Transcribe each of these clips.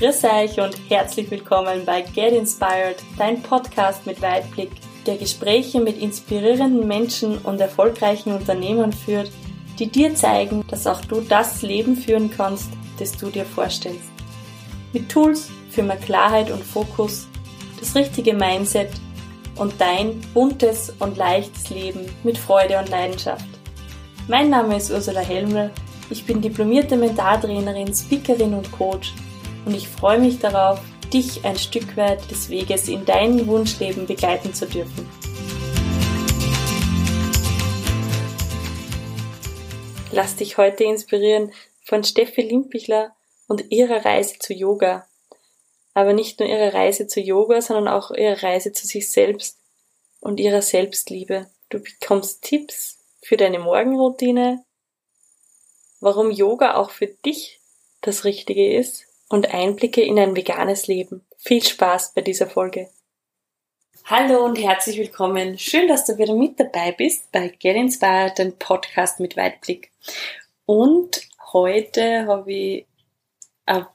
Grüß euch und herzlich willkommen bei Get Inspired, dein Podcast mit Weitblick, der Gespräche mit inspirierenden Menschen und erfolgreichen Unternehmern führt, die dir zeigen, dass auch du das Leben führen kannst, das du dir vorstellst. Mit Tools für mehr Klarheit und Fokus, das richtige Mindset und dein buntes und leichtes Leben mit Freude und Leidenschaft. Mein Name ist Ursula Helmel, ich bin diplomierte Mentaltrainerin, Speakerin und Coach und ich freue mich darauf, dich ein Stück weit des Weges in dein Wunschleben begleiten zu dürfen. Lass dich heute inspirieren von Steffi Limpichler und ihrer Reise zu Yoga. Aber nicht nur ihre Reise zu Yoga, sondern auch ihre Reise zu sich selbst und ihrer Selbstliebe. Du bekommst Tipps für deine Morgenroutine, warum Yoga auch für dich das Richtige ist und Einblicke in ein veganes Leben. Viel Spaß bei dieser Folge. Hallo und herzlich willkommen. Schön, dass du wieder mit dabei bist bei Get Inspired, dem Podcast mit Weitblick. Und heute habe ich eine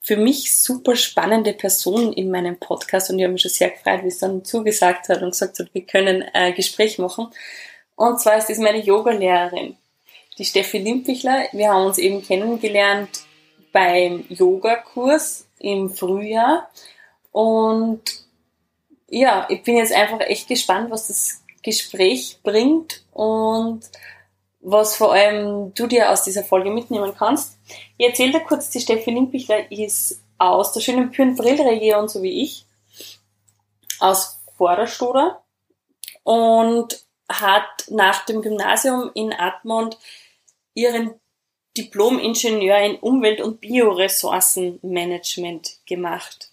für mich super spannende Person in meinem Podcast und ich habe mich schon sehr gefreut, wie es dann zugesagt hat und gesagt hat, wir können ein Gespräch machen. Und zwar ist es meine Yogalehrerin, die Steffi Limpichler. Wir haben uns eben kennengelernt beim Yogakurs im Frühjahr. Und ja, ich bin jetzt einfach echt gespannt, was das Gespräch bringt und was vor allem du dir aus dieser Folge mitnehmen kannst. Ich erzähle dir kurz, die Steffi Limpichler ist aus der schönen Pürnbrillregion, so wie ich, aus Vorderstoder und hat nach dem Gymnasium in Admont ihren Diplom-Ingenieur in Umwelt- und Bioressourcenmanagement gemacht.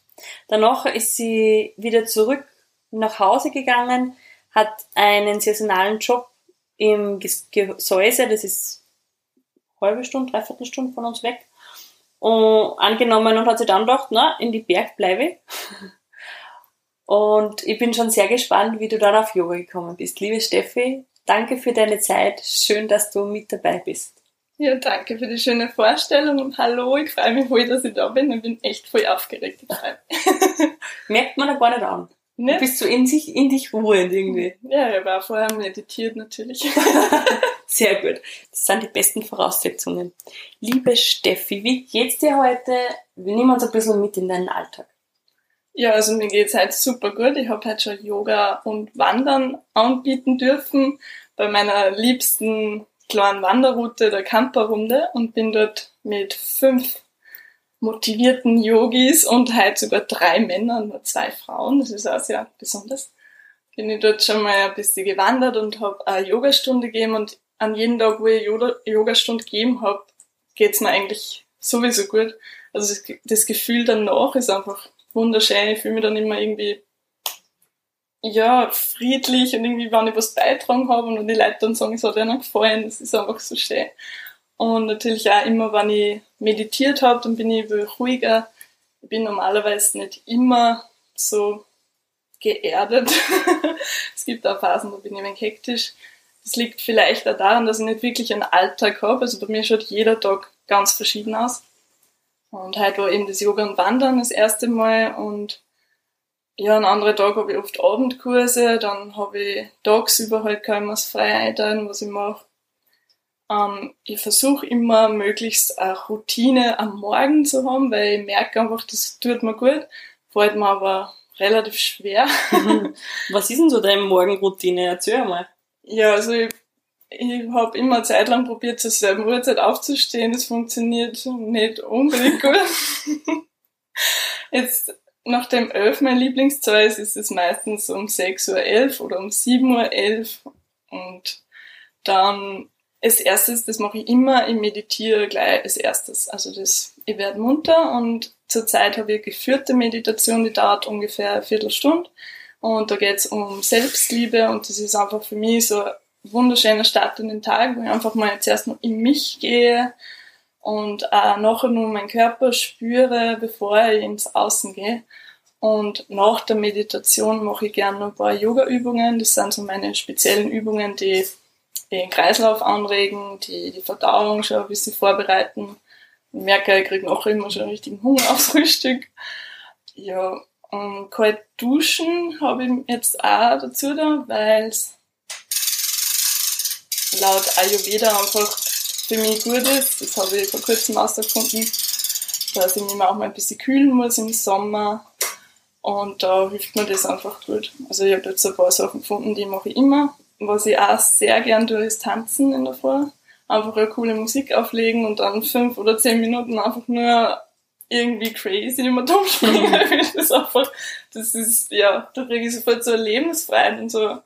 Danach ist sie wieder zurück nach Hause gegangen, hat einen saisonalen Job im Gesäuse, das ist halbe Stunde, dreiviertel Stunde von uns weg, und angenommen und hat sich dann gedacht, na, in die Berg bleibe Und ich bin schon sehr gespannt, wie du dann auf Yoga gekommen bist. Liebe Steffi, danke für deine Zeit. Schön, dass du mit dabei bist. Ja, danke für die schöne Vorstellung und hallo, ich freue mich voll, dass ich da bin. Ich bin echt voll aufgeregt. Merkt man da gar nicht an. Ne? Du bist so in, sich, in dich ruhend irgendwie. Ja, ich war vorher meditiert natürlich. Sehr gut. Das sind die besten Voraussetzungen. Liebe Steffi, wie geht's dir heute? Wir nehmen uns ein bisschen mit in deinen Alltag. Ja, also mir geht's heute super gut. Ich habe heute schon Yoga und Wandern anbieten dürfen bei meiner liebsten kleinen Wanderroute der Camperrunde und bin dort mit fünf motivierten Yogis und heute sogar drei Männern, nur zwei Frauen. Das ist auch sehr besonders. Bin ich dort schon mal ein bisschen gewandert und habe eine Yogastunde gegeben und an jedem Tag, wo ich Yogastunde gegeben habe, geht's mir eigentlich sowieso gut. Also das Gefühl danach ist einfach wunderschön. Ich fühle mich dann immer irgendwie ja, friedlich und irgendwie, wenn ich was beitragen habe und die Leute dann sagen, es hat ihnen gefallen, das ist einfach so schön. Und natürlich auch immer, wenn ich meditiert habe, dann bin ich ruhiger. Ich bin normalerweise nicht immer so geerdet. es gibt auch Phasen, da bin ich ein hektisch. Das liegt vielleicht auch daran, dass ich nicht wirklich einen Alltag habe. Also bei mir schaut jeder Tag ganz verschieden aus. Und heute war eben das Yoga und Wandern das erste Mal und ja, an anderen Tag habe ich oft Abendkurse, dann habe ich tagsüber halt kaum was frei einteilen, was ich mache. Ähm, ich versuche immer möglichst eine Routine am Morgen zu haben, weil ich merke einfach, das tut mir gut, fällt mir aber relativ schwer. was ist denn so deine Morgenroutine? Erzähl mal. Ja, also ich, ich habe immer Zeit lang probiert, zur selben Uhrzeit aufzustehen. Das funktioniert nicht unbedingt gut. Jetzt nach dem 11 mein Lieblingszeug ist es meistens um 6.11 Uhr oder um 7.11 Uhr. Und dann als erstes, das mache ich immer, ich meditiere gleich als erstes. Also das, ich werde munter und zurzeit habe ich geführte Meditation, die dauert ungefähr eine Viertelstunde. Und da geht es um Selbstliebe und das ist einfach für mich so ein wunderschöner Start in den Tag, wo ich einfach mal zuerst noch in mich gehe, und auch nachher nur meinen Körper spüre, bevor ich ins Außen gehe. Und nach der Meditation mache ich gerne noch ein paar Yoga-Übungen. Das sind so meine speziellen Übungen, die den Kreislauf anregen, die die Verdauung schon ein bisschen vorbereiten. Ich merke, ich kriege nachher immer schon richtigen Hunger aufs Frühstück. Ja, und kalt duschen habe ich jetzt auch dazu da, weil es laut Ayurveda einfach für mich gut ist. Das habe ich vor kurzem herausgefunden, dass ich mich auch mal ein bisschen kühlen muss im Sommer. Und da hilft mir das einfach gut. Also ich habe jetzt ein paar Sachen gefunden, die mache ich immer. Was ich auch sehr gern tue, ist tanzen in der Früh. Einfach eine coole Musik auflegen und dann fünf oder zehn Minuten einfach nur irgendwie crazy immer dumm springen. das ist einfach, das ist, ja, da kriege ich sofort so eine Lebensfreiheit und so,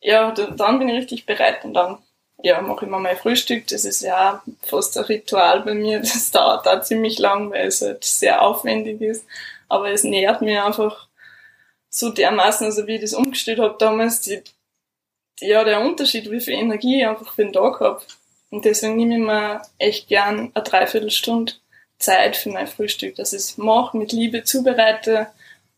ja, dann bin ich richtig bereit und dann, ja, mache ich mir mein Frühstück. Das ist ja fast ein Ritual bei mir. Das dauert da ziemlich lang, weil es halt sehr aufwendig ist. Aber es nährt mir einfach so dermaßen, also wie ich das umgestellt habe damals, die, ja, der Unterschied, wie viel Energie ich einfach für den Tag habe. Und deswegen nehme ich mir echt gern eine Dreiviertelstunde Zeit für mein Frühstück, dass ich es mache, mit Liebe zubereite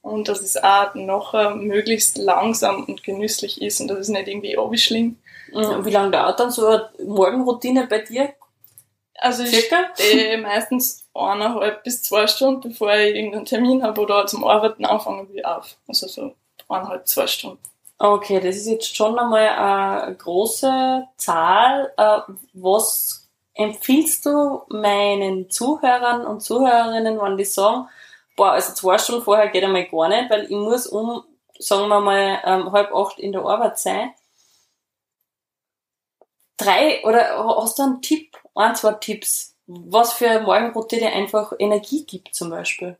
und dass es auch nachher möglichst langsam und genüsslich ist und dass es nicht irgendwie abschlingt. Wie lange dauert dann so eine Morgenroutine bei dir? Also ich stehe meistens eineinhalb bis zwei Stunden, bevor ich irgendeinen Termin habe oder zum Arbeiten anfangen will, auf. Also so eineinhalb, zwei Stunden. Okay, das ist jetzt schon einmal eine große Zahl. Äh, was empfiehlst du meinen Zuhörern und Zuhörerinnen, wenn die sagen, boah, also zwei Stunden vorher geht einmal gar nicht, weil ich muss um, sagen wir mal, ähm, halb acht in der Arbeit sein. Drei, oder hast du einen Tipp, ein, zwei Tipps, was für Morgenroutine einfach Energie gibt zum Beispiel?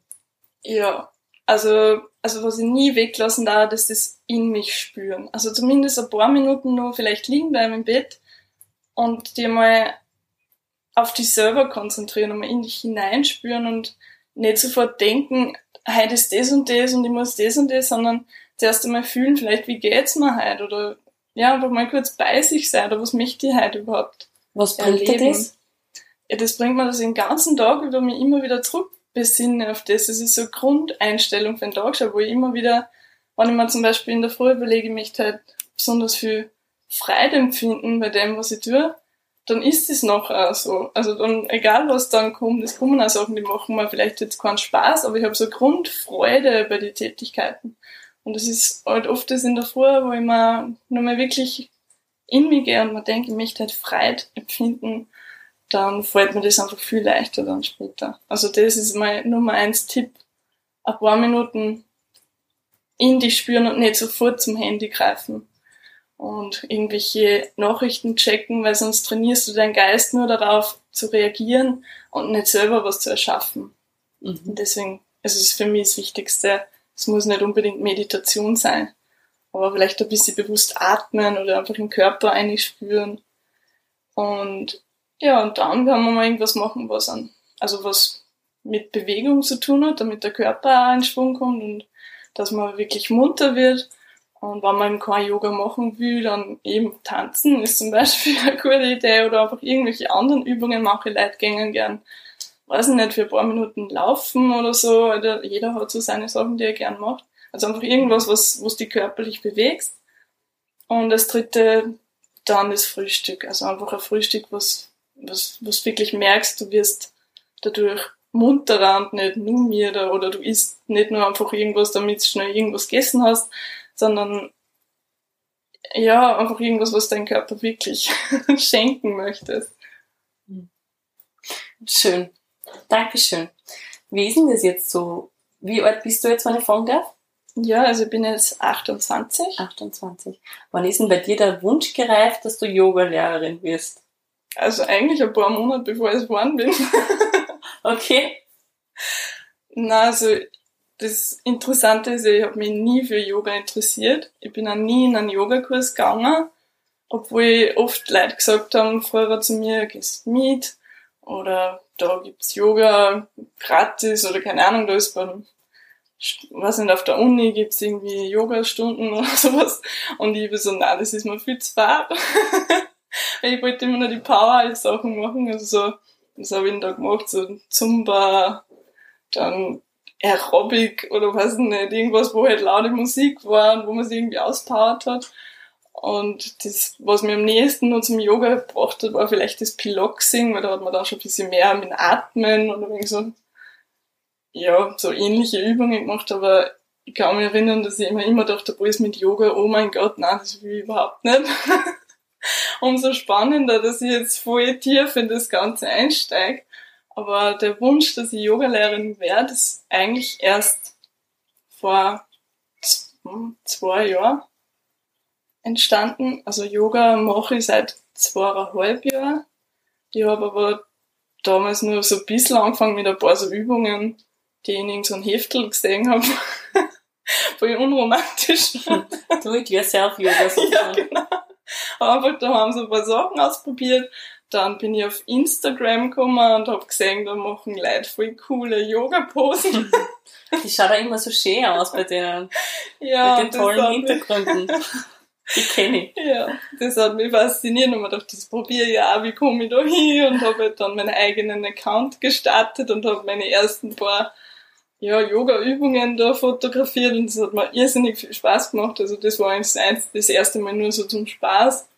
Ja, also, also was ich nie weglassen darf, ist das in mich spüren. Also zumindest ein paar Minuten nur vielleicht liegen bleiben im Bett und dir mal auf dich selber konzentrieren und mal in dich hineinspüren und nicht sofort denken, heute ist das und das und ich muss das und das, sondern zuerst einmal fühlen, vielleicht wie geht's mir heute oder ja, einfach mal kurz bei sich sein oder was möchte ich heute überhaupt Was bringt erleben. dir das? Ja, das bringt mir das den ganzen Tag über mich immer wieder zurück besinne auf das. Es ist so eine Grundeinstellung für den Tag schon, wo ich immer wieder, wenn ich mir zum Beispiel in der Früh überlege, ich möchte halt besonders viel Freude empfinden bei dem, was ich tue, dann ist es noch so. Also dann, egal was dann kommt, es kommen auch Sachen, die machen mir vielleicht jetzt keinen Spaß, aber ich habe so Grundfreude bei den Tätigkeiten. Und das ist halt oft das in der Früh, wo ich mir nur mal wirklich in mich gehe und mir denke, ich möchte halt Freude empfinden, dann fällt mir das einfach viel leichter dann später. Also das ist mein Nummer eins Tipp. Ein paar Minuten in dich spüren und nicht sofort zum Handy greifen und irgendwelche Nachrichten checken, weil sonst trainierst du deinen Geist nur darauf zu reagieren und nicht selber was zu erschaffen. Mhm. Und deswegen ist es für mich das Wichtigste. Es muss nicht unbedingt Meditation sein, aber vielleicht ein bisschen bewusst atmen oder einfach im Körper einspüren. Und ja, und dann kann man mal irgendwas machen, was an, also was mit Bewegung zu tun hat, damit der Körper auch in Schwung kommt und dass man wirklich munter wird und wenn man kein Yoga machen will, dann eben tanzen ist zum Beispiel eine gute Idee oder einfach irgendwelche anderen Übungen mache ich Leute gern. Weiß nicht, für ein paar Minuten laufen oder so. Jeder hat so seine Sachen, die er gern macht. Also einfach irgendwas, was, was die körperlich bewegst. Und das dritte, dann das Frühstück. Also einfach ein Frühstück, was, was, was wirklich merkst, du wirst dadurch munterer und nicht nur mir oder du isst nicht nur einfach irgendwas, damit du schnell irgendwas gegessen hast, sondern ja, einfach irgendwas, was dein Körper wirklich schenken möchtest. Schön. Dankeschön. Wie ist denn das jetzt so? Wie alt bist du jetzt, wenn ich fragen darf? Ja, also ich bin jetzt 28. 28. Wann ist denn bei dir der Wunsch gereift, dass du Yoga-Lehrerin wirst? Also eigentlich ein paar Monate bevor ich geworden bin. okay. Na, also das Interessante ist, ich habe mich nie für Yoga interessiert. Ich bin auch nie in einen Yogakurs gegangen, obwohl oft Leute gesagt haben früher zu mir, gehst mit oder da gibt's Yoga gratis oder keine Ahnung, da ist beim was nicht, auf der Uni gibt's irgendwie Yoga-Stunden oder sowas. Und ich war so, nein, das ist mir viel zu fad. ich wollte immer nur die Power-Sachen machen, also so, das habe ich Tag gemacht, so Zumba, dann Aerobic oder was nicht, irgendwas, wo halt laute Musik war und wo man sich irgendwie auspowert hat. Und das, was mir am nächsten nur zum Yoga gebracht hat, war vielleicht das Piloxing, weil da hat man dann schon ein bisschen mehr mit Atmen und irgendwie so, ja, so ähnliche Übungen gemacht, aber ich kann mich erinnern, dass ich immer, immer dachte, boah, ist mit Yoga, oh mein Gott, nein, das will ich überhaupt nicht. Umso spannender, dass ich jetzt voll tief in das Ganze einsteige. Aber der Wunsch, dass ich Yogalehrerin werde, ist eigentlich erst vor zwei Jahren entstanden. Also Yoga mache ich seit zweieinhalb Jahren. Ich habe aber damals nur so ein bisschen angefangen mit ein paar so Übungen, die ich in irgendeinem Heftel gesehen habe. Voll unromantisch. Do it yourself Yoga. ja, genau. Einfach da haben so ein paar Sachen ausprobiert. Dann bin ich auf Instagram gekommen und habe gesehen, da machen Leute voll coole Yoga-Posen. Die schaut auch immer so schön aus bei denen. Ja, Mit den tollen Hintergründen. Die kenne ich. Ja, das hat mich fasziniert und mir gedacht, das probiere ich auch, wie komme ich da hin und habe halt dann meinen eigenen Account gestartet und habe meine ersten paar ja, Yoga-Übungen da fotografiert und das hat mir irrsinnig viel Spaß gemacht. Also das war eigentlich das, erste Mal nur so zum Spaß.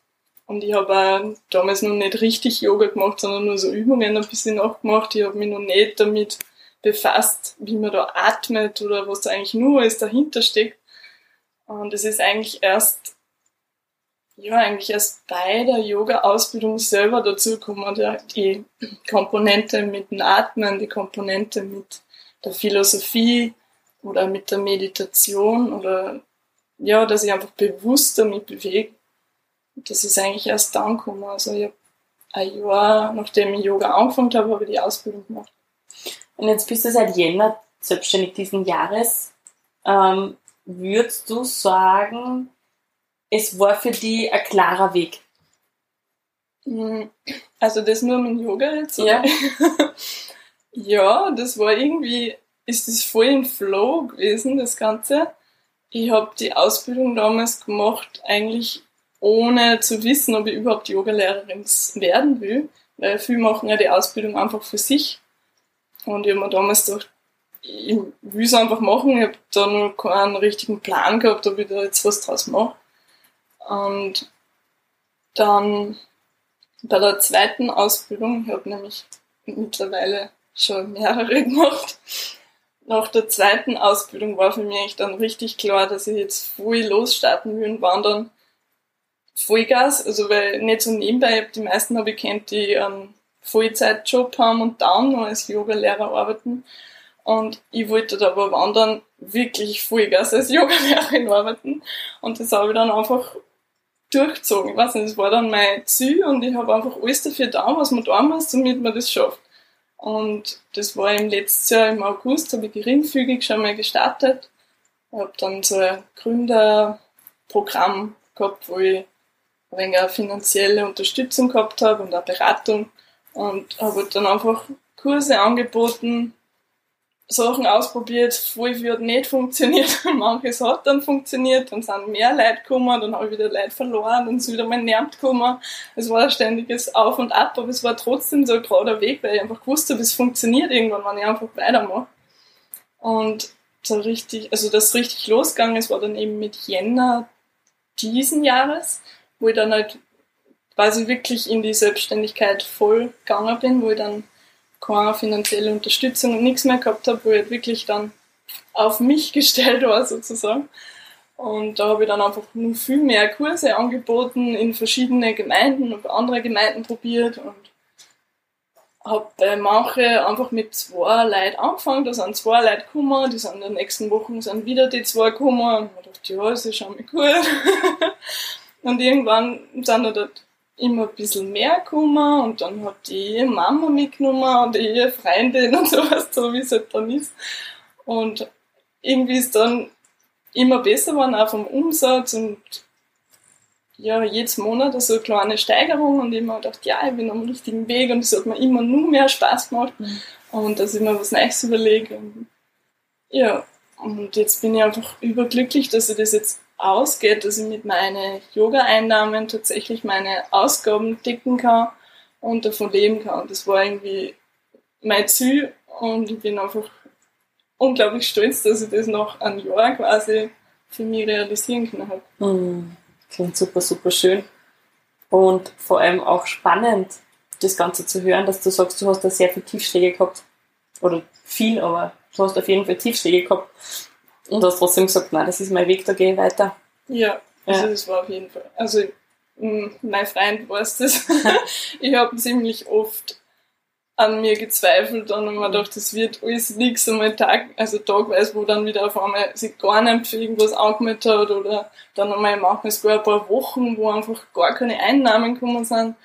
Und ich habe damals noch nicht richtig Yoga gemacht, sondern nur so Übungen ein bisschen nachgemacht. Ich habe mich noch nicht damit befasst, wie man da atmet oder was da eigentlich nur alles dahinter steckt. Und es ist eigentlich erst, ja, eigentlich erst bei der Yoga-Ausbildung selber dazu gekommen, die Komponente mit dem Atmen, die Komponente mit der Philosophie oder mit der Meditation oder ja, dass ich einfach bewusster mich bewege. Das ist eigentlich erst dann gekommen. Also ich habe ein Jahr, nachdem ich Yoga angefangen habe, habe ich die Ausbildung gemacht. Und jetzt bist du seit Jänner selbstständig diesen Jahres. Ähm, würdest du sagen, es war für dich ein klarer Weg? Hm, also das nur mit Yoga jetzt? Ja. ja, das war irgendwie, ist das voll im Flow gewesen, das Ganze. Ich habe die Ausbildung damals gemacht, eigentlich ohne zu wissen, ob ich überhaupt Yogalehrerin werden will, weil viele machen ja die Ausbildung einfach für sich. Und ich habe mir damals gedacht, ich will es einfach machen. Ich habe da noch keinen richtigen Plan gehabt, ob ich da jetzt was draus mache. Und dann bei der zweiten Ausbildung, ich habe nämlich mittlerweile schon mehrere gemacht. Nach der zweiten Ausbildung war für mich dann richtig klar, dass ich jetzt voll losstarten will und wandern. Vollgas, also weil nicht so nebenbei, die meisten habe ich kennt, die einen Vollzeitjob haben und dann noch als Yogalehrer arbeiten. Und ich wollte da aber wandern wirklich Vollgas als Yogalehrerin arbeiten. Und das habe ich dann einfach durchgezogen. Ich weiß nicht, das war dann mein Ziel und ich habe einfach alles dafür da, was man da muss, damit man das schafft. Und das war im letzten Jahr im August, habe ich geringfügig schon mal gestartet. Ich habe dann so ein Gründerprogramm gehabt, wo ich ein wenig eine finanzielle Unterstützung gehabt habe und eine Beratung und habe dann einfach Kurse angeboten, Sachen ausprobiert, voll viel hat nicht funktioniert, manches hat dann funktioniert, dann sind mehr Leute gekommen, dann habe ich wieder Leute verloren, dann ist wieder mein Nerv gekommen. Es war ein ständiges Auf und Ab, aber es war trotzdem so ein gerader Weg, weil ich einfach gewusst habe, es funktioniert irgendwann, wenn ich einfach weitermache. Und so richtig, also das richtig losgegangen ist, war dann eben mit Jänner diesen Jahres, wo ich dann halt quasi wirklich in die Selbstständigkeit voll gegangen bin, wo ich dann keine finanzielle Unterstützung und nichts mehr gehabt habe, wo ich halt wirklich dann auf mich gestellt war sozusagen. Und da habe ich dann einfach nur viel mehr Kurse angeboten in verschiedene Gemeinden und andere Gemeinden probiert und habe bei manchen einfach mit zwei Leuten angefangen, da sind zwei Leute gekommen, die sind in den nächsten Wochen sind wieder die zwei gekommen und ich dachte, ja, das ist schon mal gut. und irgendwann sind da immer ein bisschen mehr gekommen und dann hat die Mama mitgenommen und ihre Freundin und sowas, so wie es halt dann ist. Und irgendwie ist dann immer besser geworden, auch vom Umsatz und ja, jedes Monat so eine kleine Steigerung und ich habe mir gedacht, ja, ich bin am richtigen Weg und es hat mir immer nur mehr Spaß gemacht mhm. und dass ich mir was Neues überlege. Und, ja, und jetzt bin ich einfach überglücklich, dass ich das jetzt ausgeht, dass ich mit meinen Yoga-Einnahmen tatsächlich meine Ausgaben decken kann und davon leben kann. Das war irgendwie mein Ziel und ich bin einfach unglaublich stolz, dass ich das nach einem Jahr quasi für mich realisieren können habe. Mhm. Klingt super, super schön. Und vor allem auch spannend, das Ganze zu hören, dass du sagst, du hast da sehr viel Tiefschläge gehabt. Oder viel, aber du hast auf jeden Fall Tiefschläge gehabt. Und hast trotzdem gesagt, nein, das ist mein Weg, da gehe ich weiter. Ja, also ja. das war auf jeden Fall. Also mein Freund weiß das. ich habe ziemlich oft an mir gezweifelt und mir gedacht, das wird alles nichts einmal Tag, also tagweise, wo dann wieder auf einmal sich gar nicht für irgendwas angemeldet hat oder dann einmal manchmal sogar ein paar Wochen, wo einfach gar keine Einnahmen gekommen sind.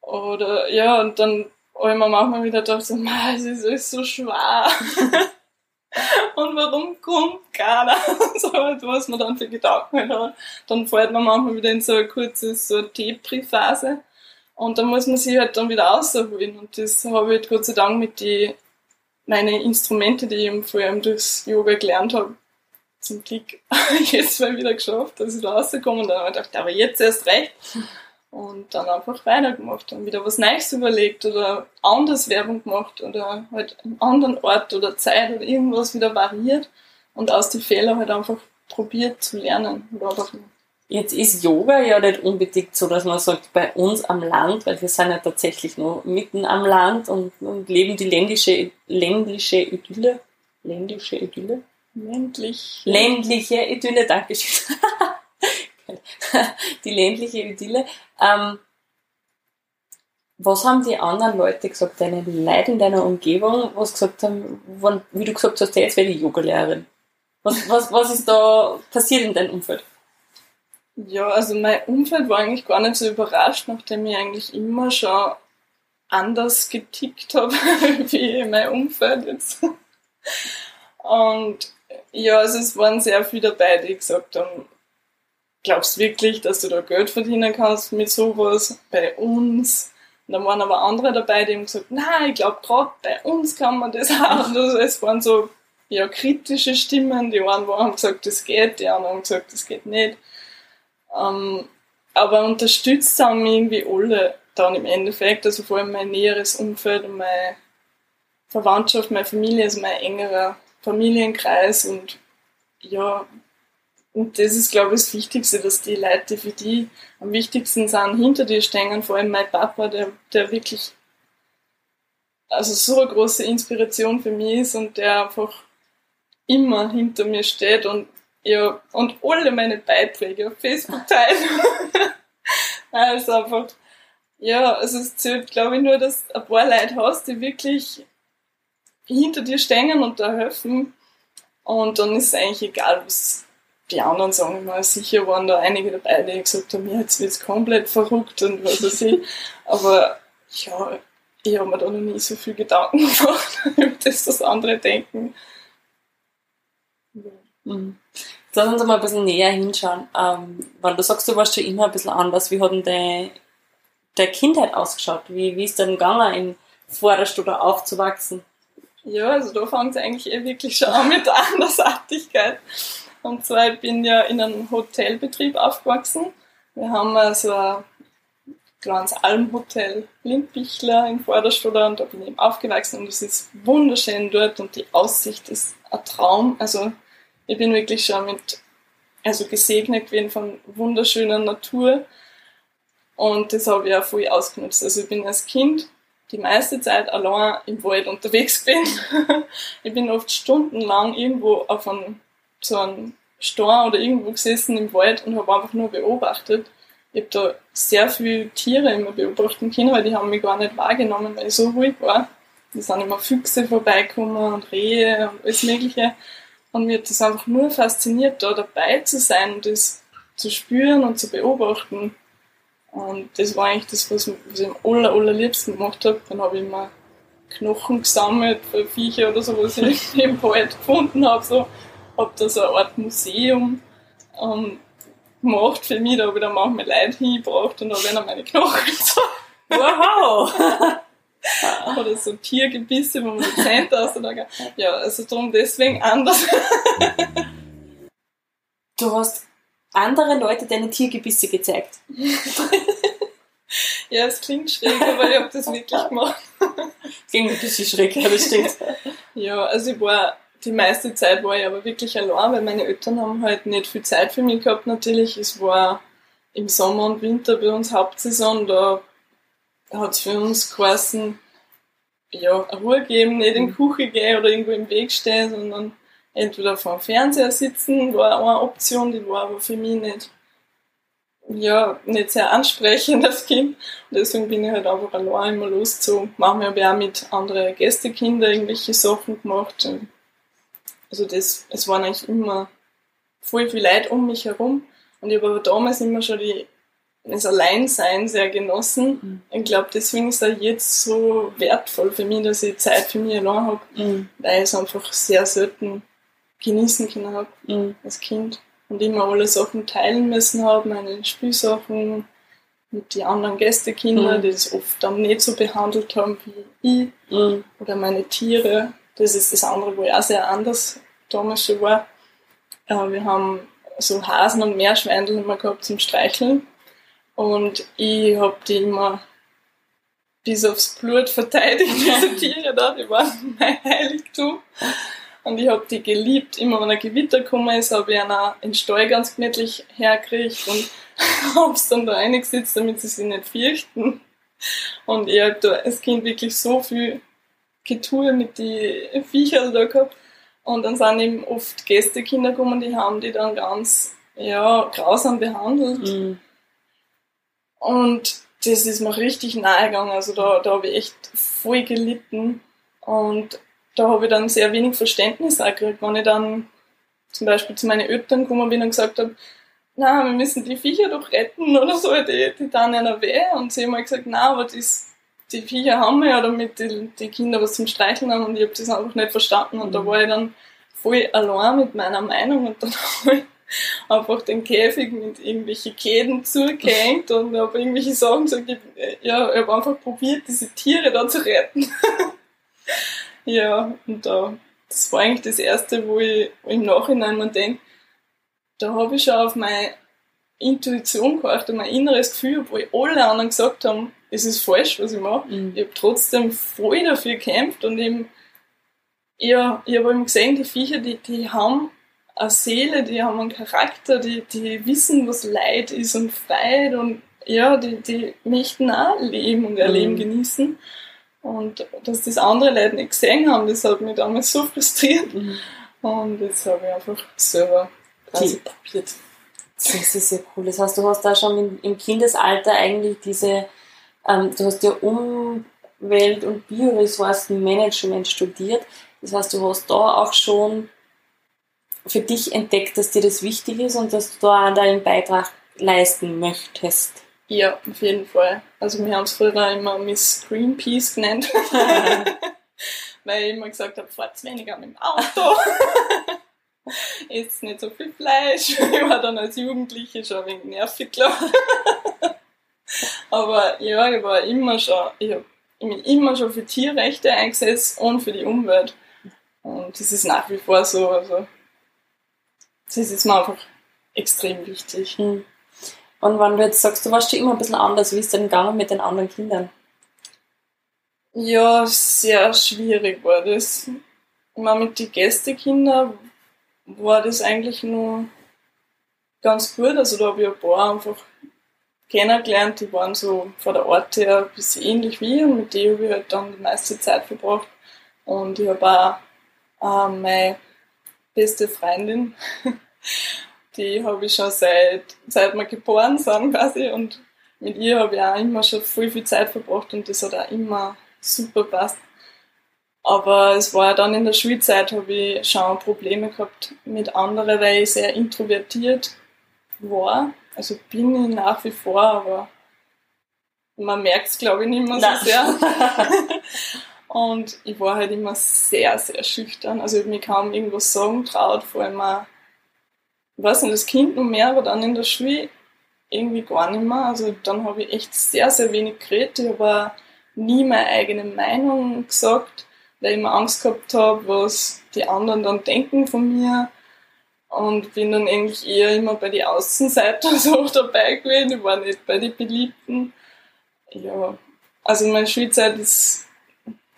Oder ja, und dann habe ich mir manchmal wieder gedacht, es ist alles so schwer. und warum kommt keiner? so, was man dann für Gedanken hat. Dann fällt man manchmal wieder in so eine kurze so Depri-Phase. Und dann muss man sich halt dann wieder rausholen. Und das habe ich halt Gott sei Dank mit die, meine Instrumente, die ich eben vor allem durchs Yoga gelernt habe, zum Glück jetzt mal wieder geschafft, dass ich da rauskomme. Und dann habe ich gedacht, aber jetzt erst recht. Und dann einfach weitergemacht, dann wieder was Neues überlegt oder anders Werbung gemacht oder halt einen anderen Ort oder Zeit oder irgendwas wieder variiert und aus den Fehlern halt einfach probiert zu lernen Jetzt ist Yoga ja nicht unbedingt so, dass man sagt, bei uns am Land, weil wir sind ja tatsächlich noch mitten am Land und, und leben die ländliche, ländliche Idylle. Ländliche Idylle? Ländlich. Ländliche Idylle, Dankeschön. die ländliche Idylle. Ähm, was haben die anderen Leute gesagt, deine Leute in deiner Umgebung, was gesagt haben, wann, wie du gesagt hast, jetzt wäre die Yogalehrerin? Was, was, was ist da passiert in deinem Umfeld? Ja, also mein Umfeld war eigentlich gar nicht so überrascht, nachdem ich eigentlich immer schon anders getickt habe wie mein Umfeld jetzt. Und ja, also es waren sehr viele dabei, die gesagt haben, glaubst du wirklich, dass du da Geld verdienen kannst mit sowas bei uns? Und dann waren aber andere dabei, die haben gesagt, nein, ich glaube gerade bei uns kann man das auch. Also es waren so ja, kritische Stimmen, die einen haben gesagt, das geht, die anderen haben gesagt, das geht nicht. Ähm, aber unterstützt haben irgendwie alle dann im Endeffekt, also vor allem mein näheres Umfeld und meine Verwandtschaft, meine Familie, also mein engerer Familienkreis und ja, und das ist, glaube ich, das Wichtigste, dass die Leute, die für die am wichtigsten sind, hinter dir stehen. Vor allem mein Papa, der, der wirklich also so eine große Inspiration für mich ist und der einfach immer hinter mir steht und ja, und alle meine Beiträge auf Facebook teilen. also einfach, ja, also es zählt, glaube ich, nur, dass du ein paar Leute hast, die wirklich hinter dir stehen und da helfen. Und dann ist es eigentlich egal, was die anderen sagen. Mal sicher waren da einige dabei, die gesagt haben, ja, jetzt wird's komplett verrückt und was weiß ich. Aber ja, ich habe mir da noch nie so viel Gedanken gemacht, über das, was andere denken. Ja. Mhm. Lass uns mal ein bisschen näher hinschauen. Ähm, weil du sagst, du warst schon immer ein bisschen anders. Wie hat denn deine, deine Kindheit ausgeschaut? Wie, wie ist denn gegangen, in Vorderstufe aufzuwachsen? Ja, also da fängt es eigentlich eh wirklich schon an mit der Andersartigkeit. Und zwar, ich bin ja in einem Hotelbetrieb aufgewachsen. Wir haben also ein kleines Almhotel Lindbichler in Vorderstuder und da bin ich eben aufgewachsen und es ist wunderschön dort und die Aussicht ist ein Traum. Also ich bin wirklich schon mit, also gesegnet gewesen von wunderschöner Natur. Und das habe ich auch voll ausgenutzt. Also ich bin als Kind die meiste Zeit allein im Wald unterwegs gewesen. ich bin oft stundenlang irgendwo auf einem, so einem Stein oder irgendwo gesessen im Wald und habe einfach nur beobachtet. Ich habe da sehr viele Tiere immer beobachten können, weil die haben mich gar nicht wahrgenommen, weil ich so ruhig war. Da sind immer Füchse vorbeikommen und Rehe und alles Mögliche. Und mir hat das einfach nur fasziniert, da dabei zu sein und das zu spüren und zu beobachten. Und das war eigentlich das, was, was ich am aller, allerliebsten gemacht habe. Dann habe ich mal Knochen gesammelt für Viecher oder so, was ich im Wald gefunden habe. So, habe da so eine Art Museum ähm, gemacht für mich. Da habe ich dann manchmal Leute hingebracht und habe dann meine Knochen gezeigt. Wow! Oder so Tiergebisse, wo man die Zähne auslagen. Ja, also darum deswegen anders. du hast andere Leute deine Tiergebisse gezeigt. ja, es klingt schräg, aber ich habe das wirklich gemacht. klingt ein bisschen schräg, ja, das stimmt. ja, also ich war die meiste Zeit war ich aber wirklich allein, weil meine Eltern haben halt nicht viel Zeit für mich gehabt natürlich. Es war im Sommer und Winter bei uns Hauptsaison, da hat es für uns geheißen, ja, Ruhe geben, nicht in die Küche gehen oder irgendwo im Weg stehen, sondern entweder vor dem Fernseher sitzen, war eine Option, die war aber für mich nicht, ja, nicht sehr ansprechend als Kind. Und deswegen bin ich halt einfach allein immer losgezogen. Manchmal habe ich auch mit anderen Gästekindern irgendwelche Sachen gemacht. Also das, es waren eigentlich immer voll viel Leute um mich herum. Und ich habe aber damals immer schon die, das Alleinsein sehr genossen. Mhm. Ich glaube, deswegen ist es jetzt so wertvoll für mich, dass ich Zeit für mich allein habe, mhm. weil ich es einfach sehr selten genießen können habe mhm. als Kind. Und immer alle Sachen teilen müssen habe, meine Spielsachen mit den anderen Gästekindern, mhm. die das oft dann nicht so behandelt haben wie ich. Mhm. Oder meine Tiere. Das ist das andere, wo ich auch sehr anders damals schon war. Äh, wir haben so Hasen und Meerschweindel immer gehabt zum Streicheln. Und ich habe die immer bis aufs Blut verteidigt, diese Tiere da, die waren mein Heiligtum. Und ich habe die geliebt. Immer wenn ein Gewitter gekommen ist, habe ich einen in den Stall ganz gemütlich hergekriegt und habe dann da reingesetzt, damit sie sich nicht fürchten. Und ich habe da als Kind wirklich so viel Getue mit den Viechern da gehabt. Und dann sind eben oft Gästekinder gekommen, die haben die dann ganz ja, grausam behandelt. Mhm. Und das ist mir richtig nahe gegangen. Also da, da habe ich echt voll gelitten. Und da habe ich dann sehr wenig Verständnis auch gekriegt, wenn ich dann zum Beispiel zu meinen Eltern gekommen bin und gesagt habe, na, wir müssen die Viecher doch retten oder so, die, die tun einer weh. Und sie haben halt gesagt, na, aber das, die Viecher haben wir ja, damit die, die Kinder was zum Streicheln haben und ich habe das einfach nicht verstanden. Und da mhm. war ich dann voll allein mit meiner Meinung und dann habe ich einfach den Käfig mit irgendwelchen Käden zugehängt und habe irgendwelche Sachen gesagt, ja, ich habe einfach probiert, diese Tiere da zu retten. Ja, und da, das war eigentlich das Erste, wo ich im Nachhinein mir denke, da habe ich schon auf meine Intuition gehorcht und mein inneres Gefühl, obwohl alle anderen gesagt haben, es ist falsch, was ich mache. Mhm. Ich habe trotzdem voll dafür gekämpft und eben, ja, ich habe eben gesehen, die Viecher, die, die haben eine Seele, die haben einen Charakter, die, die wissen, was Leid ist und Freiheit und ja, die, die möchten auch leben und ihr Leben mhm. genießen. Und dass das andere Leute nicht gesehen haben, das hat mich damals so frustriert. Mhm. Und das habe ich einfach selber quasi probiert. Das ist sehr cool. Das heißt, du hast da schon im Kindesalter eigentlich diese, ähm, du hast ja Umwelt- und Bioressourcenmanagement studiert. Das heißt, du hast da auch schon für dich entdeckt, dass dir das wichtig ist und dass du da deinen Beitrag leisten möchtest. Ja, auf jeden Fall. Also wir haben es früher immer Miss Greenpeace genannt. Weil ich immer gesagt habe, fahrt weniger mit dem Auto. Isst nicht so viel Fleisch. Ich war dann als Jugendliche schon ein wenig nervig, klar. Aber ja, ich war immer schon, ich habe mich immer schon für Tierrechte eingesetzt und für die Umwelt. Und das ist nach wie vor so. Also, das ist mir einfach extrem wichtig. Mhm. Und wenn du jetzt sagst, du warst schon immer ein bisschen anders, wie ist denn gegangen mit den anderen Kindern? Ja, sehr schwierig war das. Mal mit den Gästekindern war das eigentlich nur ganz gut. Also da habe ich ein paar einfach kennengelernt, die waren so von der Art her ein bisschen ähnlich wie ich und mit denen habe ich halt dann die meiste Zeit verbracht. Und ich habe auch äh, meine beste Freundin, die habe ich schon seit, seit wir geboren sind quasi und mit ihr habe ich auch immer schon viel, viel Zeit verbracht und das hat auch immer super passt. Aber es war ja dann in der Schulzeit, habe ich schon Probleme gehabt mit anderen, weil ich sehr introvertiert war. Also bin ich nach wie vor, aber man merkt es glaube ich nicht mehr so sehr. und ich war halt immer sehr, sehr schüchtern. Also ich habe mich kaum irgendwas sagen traut, vor allem auch ich weiß nicht, das Kind noch mehr, aber dann in der Schule irgendwie gar nicht mehr. Also dann habe ich echt sehr, sehr wenig geredet. Ich habe nie meine eigene Meinung gesagt, weil ich immer Angst gehabt habe, was die anderen dann denken von mir. Und bin dann eigentlich eher immer bei den Außenseitern so dabei gewesen. Ich war nicht bei den Beliebten. Ja, also meine Schulzeit ist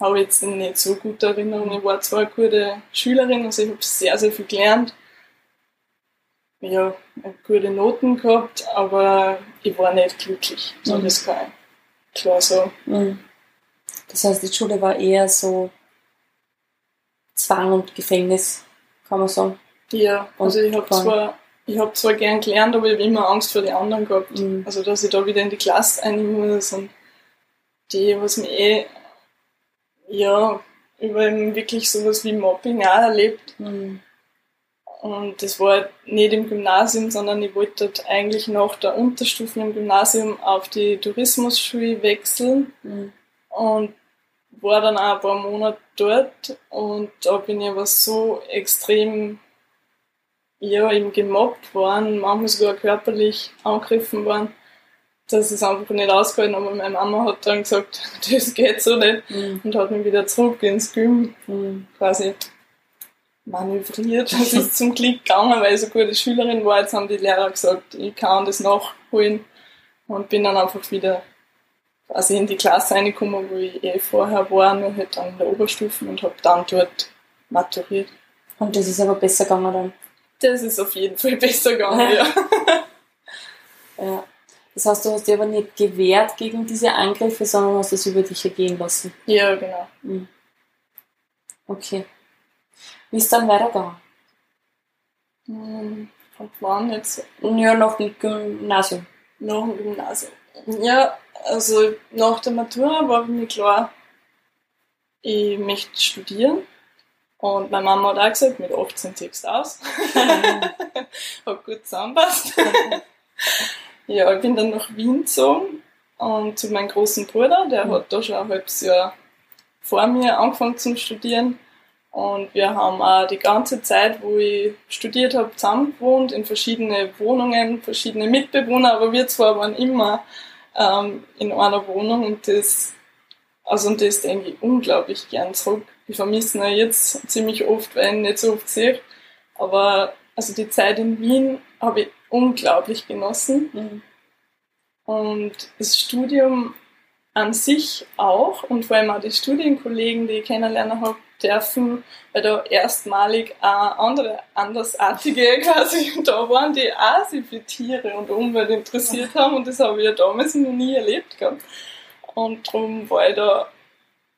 habe jetzt nicht so gute Erinnerungen. Ich war zwar eine gute Schülerin, also ich habe sehr, sehr viel gelernt. Ja, gute Noten gehabt, aber ich war nicht glücklich. So mhm. das kann ich klar sagen. Mhm. Das heißt, die Schule war eher so Zwang und Gefängnis, kann man sagen. Ja, also ich habe zwar, ich hab zwar gern gelernt, aber ich habe immer Angst vor den anderen gehabt. Mhm. Also dass ich da wieder in die Klasse rein muss und die, was mir eh ja, über wirklich sowas wie Mobbing auch erlebt. Mhm. Und das war nicht im Gymnasium, sondern ich wollte dort eigentlich nach der Unterstufe im Gymnasium auf die Tourismusschule wechseln. Mhm. Und war dann auch ein paar Monate dort und da bin ich aber so extrem ja, eben gemobbt worden, manchmal sogar körperlich angegriffen worden, dass es einfach nicht ausgehalten aber meine Mama hat dann gesagt, das geht so nicht mhm. und hat mich wieder zurück ins Gym mhm. quasi manövriert. Das ist zum Glück gegangen, weil ich so gute Schülerin war. Jetzt haben die Lehrer gesagt, ich kann das nachholen und bin dann einfach wieder quasi in die Klasse reingekommen, wo ich eh vorher war, nur halt dann in der Oberstufe und habe dann dort maturiert. Und das ist aber besser gegangen dann? Das ist auf jeden Fall besser gegangen, ja. ja. Das heißt, du hast dir aber nicht gewehrt gegen diese Angriffe, sondern hast es über dich ergehen lassen. Ja, genau. Mhm. Okay. Wie ist dann weitergegangen? Hm, von wann jetzt? Ja, nach dem Gymnasium. Nach dem Gymnasium. Ja, also nach der Matura war für mich klar, ich möchte studieren. Und meine Mama hat auch gesagt, mit 18 Text aus. hat gut zusammenpasst. Ja, ich bin dann nach Wien gezogen und zu meinem großen Bruder, der mhm. hat da schon ein halbes Jahr vor mir angefangen zu studieren. Und wir haben auch die ganze Zeit, wo ich studiert habe, zusammen gewohnt, in verschiedene Wohnungen, verschiedene Mitbewohner, aber wir zwei waren immer ähm, in einer Wohnung und das, also und das denke ich unglaublich gern zurück. Ich vermisse ihn jetzt ziemlich oft, weil ich nicht so oft sehe. Aber also die Zeit in Wien habe ich unglaublich genossen. Mhm. Und das Studium an sich auch und vor allem auch die Studienkollegen, die ich kennenlernen habe dürfen, weil da erstmalig auch andere Andersartige quasi da waren, die auch sich für Tiere und Umwelt interessiert haben und das habe ich ja damals noch nie erlebt gehabt. Und darum war ich da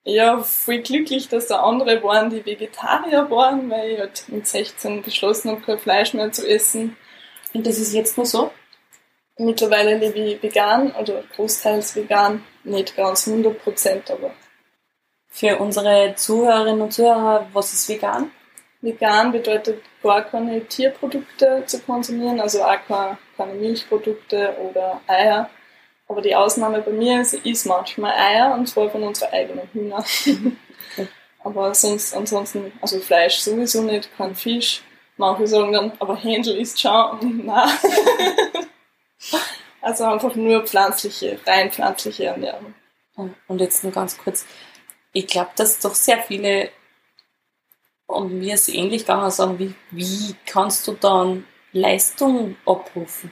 ja voll glücklich, dass da andere waren, die Vegetarier waren, weil ich halt mit 16 beschlossen habe, kein Fleisch mehr zu essen. Und das ist jetzt nur so? Mittlerweile lebe ich vegan oder großteils vegan, nicht ganz 100% aber. Für unsere Zuhörerinnen und Zuhörer, was ist vegan? Vegan bedeutet gar keine Tierprodukte zu konsumieren, also auch keine Milchprodukte oder Eier. Aber die Ausnahme bei mir ist, ich manchmal Eier und zwar von unseren eigenen Hühnern. Okay. Aber sonst, ansonsten, also Fleisch sowieso nicht, kein Fisch, Manche sagen dann, aber Händel ist schon, nein. also einfach nur pflanzliche, rein pflanzliche Ernährung. Und jetzt nur ganz kurz, ich glaube, dass doch sehr viele, und mir ist ähnlich gegangen, sagen, wie, wie kannst du dann Leistung abrufen?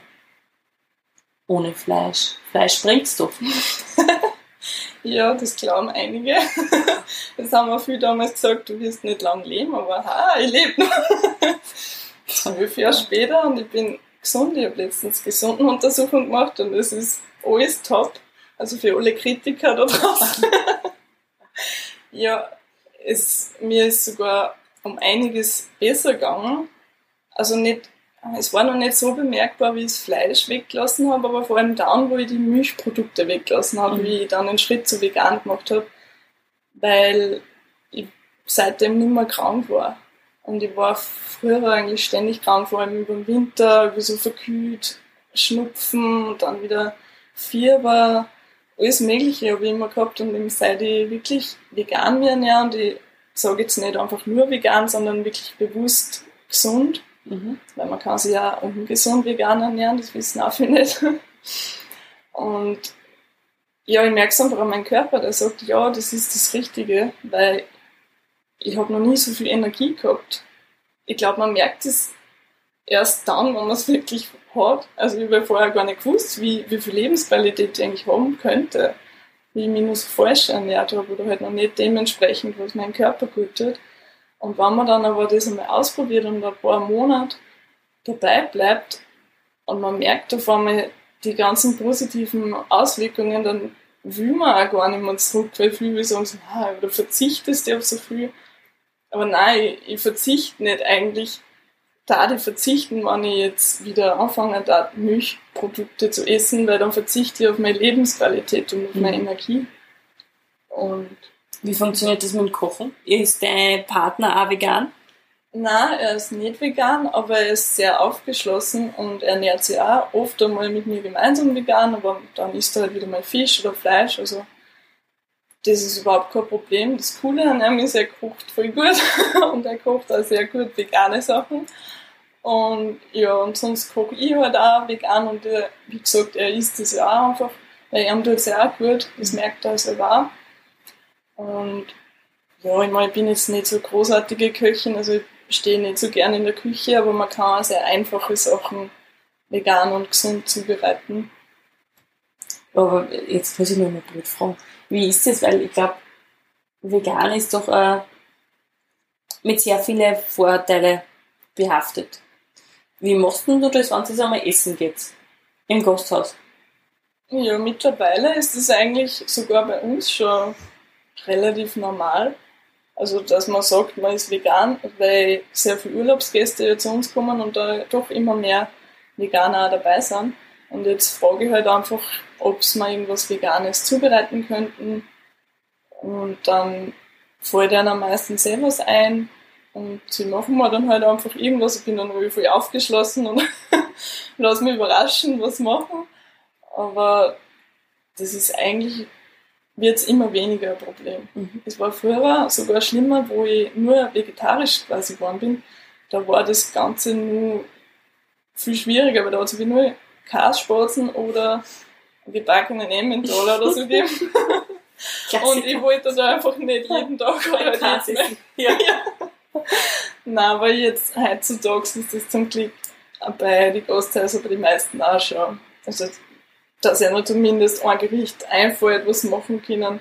Ohne Fleisch. Fleisch bringt's doch. ja, das glauben einige. Das haben wir viel damals gesagt, du wirst nicht lang leben, aber ha, ich lebe noch. Zwölf Jahre später und ich bin gesund. Ich habe letztens Gesundenuntersuchung gemacht und es ist alles top. Also für alle Kritiker da draußen. ja, es, mir ist sogar um einiges besser gegangen. Also nicht, es war noch nicht so bemerkbar, wie ich das Fleisch weggelassen habe, aber vor allem dann, wo ich die Milchprodukte weggelassen habe, mhm. wie ich dann den Schritt zu vegan gemacht habe, weil ich seitdem nicht mehr krank war. Und ich war früher eigentlich ständig krank, vor allem über den Winter, wie so verkühlt, Schnupfen und dann wieder Fieber, alles Mögliche habe ich immer gehabt und eben seit ich wirklich vegan mir ernähre und ich sage jetzt nicht einfach nur vegan, sondern wirklich bewusst gesund, mhm. weil man kann sich ja ungesund vegan ernähren, das wissen auch viele nicht. Und ja, ich merke es einfach an meinem Körper, der sagt, ja, das ist das Richtige, weil ich habe noch nie so viel Energie gehabt. Ich glaube, man merkt es erst dann, wenn man es wirklich hat. Also ich habe vorher gar nicht gewusst, wie, wie viel Lebensqualität ich eigentlich haben könnte. wie ich mich nur so falsch ernährt habe oder halt noch nicht dementsprechend, was mein Körper gut tut. Und wenn man dann aber das einmal ausprobiert und ein paar Monate dabei bleibt und man merkt auf einmal die ganzen positiven Auswirkungen, dann will man auch gar nicht mehr zurück, weil viele sagen so, ah, du verzichtest ja auf so viel. Aber nein, ich, ich verzichte nicht eigentlich. Da ich verzichten, wenn ich jetzt wieder anfange, da Milchprodukte zu essen, weil dann verzichte ich auf meine Lebensqualität und auf meine mhm. Energie. Und wie funktioniert das mit dem Kochen? Ist dein Partner auch vegan? Nein, er ist nicht vegan, aber er ist sehr aufgeschlossen und ernährt sich auch oft einmal mit mir gemeinsam vegan, aber dann isst er halt wieder mal Fisch oder Fleisch. Also das ist überhaupt kein Problem. Das Coole an ihm ist, er kocht voll gut und er kocht auch sehr gut vegane Sachen. Und ja, und sonst koche ich halt auch vegan und er, wie gesagt, er isst das ja auch einfach, weil ihm tut es ja auch gut, das merkt er selber auch. Und ja, ich meine, ich bin jetzt nicht so großartige Köchin, also ich stehe nicht so gerne in der Küche, aber man kann auch sehr einfache Sachen vegan und gesund zubereiten. Aber jetzt muss ich nur mal blöd fragen. Wie ist das? Weil ich glaube, vegan ist doch äh, mit sehr vielen Vorteilen behaftet. Wie machst du das, wenn es einmal essen geht? Im Gasthaus? Ja, mittlerweile ist es eigentlich sogar bei uns schon relativ normal. Also, dass man sagt, man ist vegan, weil sehr viele Urlaubsgäste ja zu uns kommen und da doch immer mehr Veganer dabei sind. Und jetzt frage ich halt einfach, ob sie mal irgendwas Veganes zubereiten könnten. Und dann fällt ihnen meistens selber was ein. Und sie machen mir dann halt einfach irgendwas. Ich bin dann voll aufgeschlossen und lass mich überraschen, was machen. Aber das ist eigentlich wird es immer weniger ein Problem. Mhm. Es war früher sogar schlimmer, wo ich nur vegetarisch quasi geworden bin. Da war das Ganze nur viel schwieriger, weil da hat es nur Kasspatzen oder gebackenen Emmentaler oder so gegeben. Und ich wollte da einfach nicht jeden Tag oder halt Ja. ja. Nein, aber jetzt heutzutage ist das zum Glück bei den Gasthäusern bei den meisten auch schon. Also dass er zumindest ein Gericht einfällt, was machen können.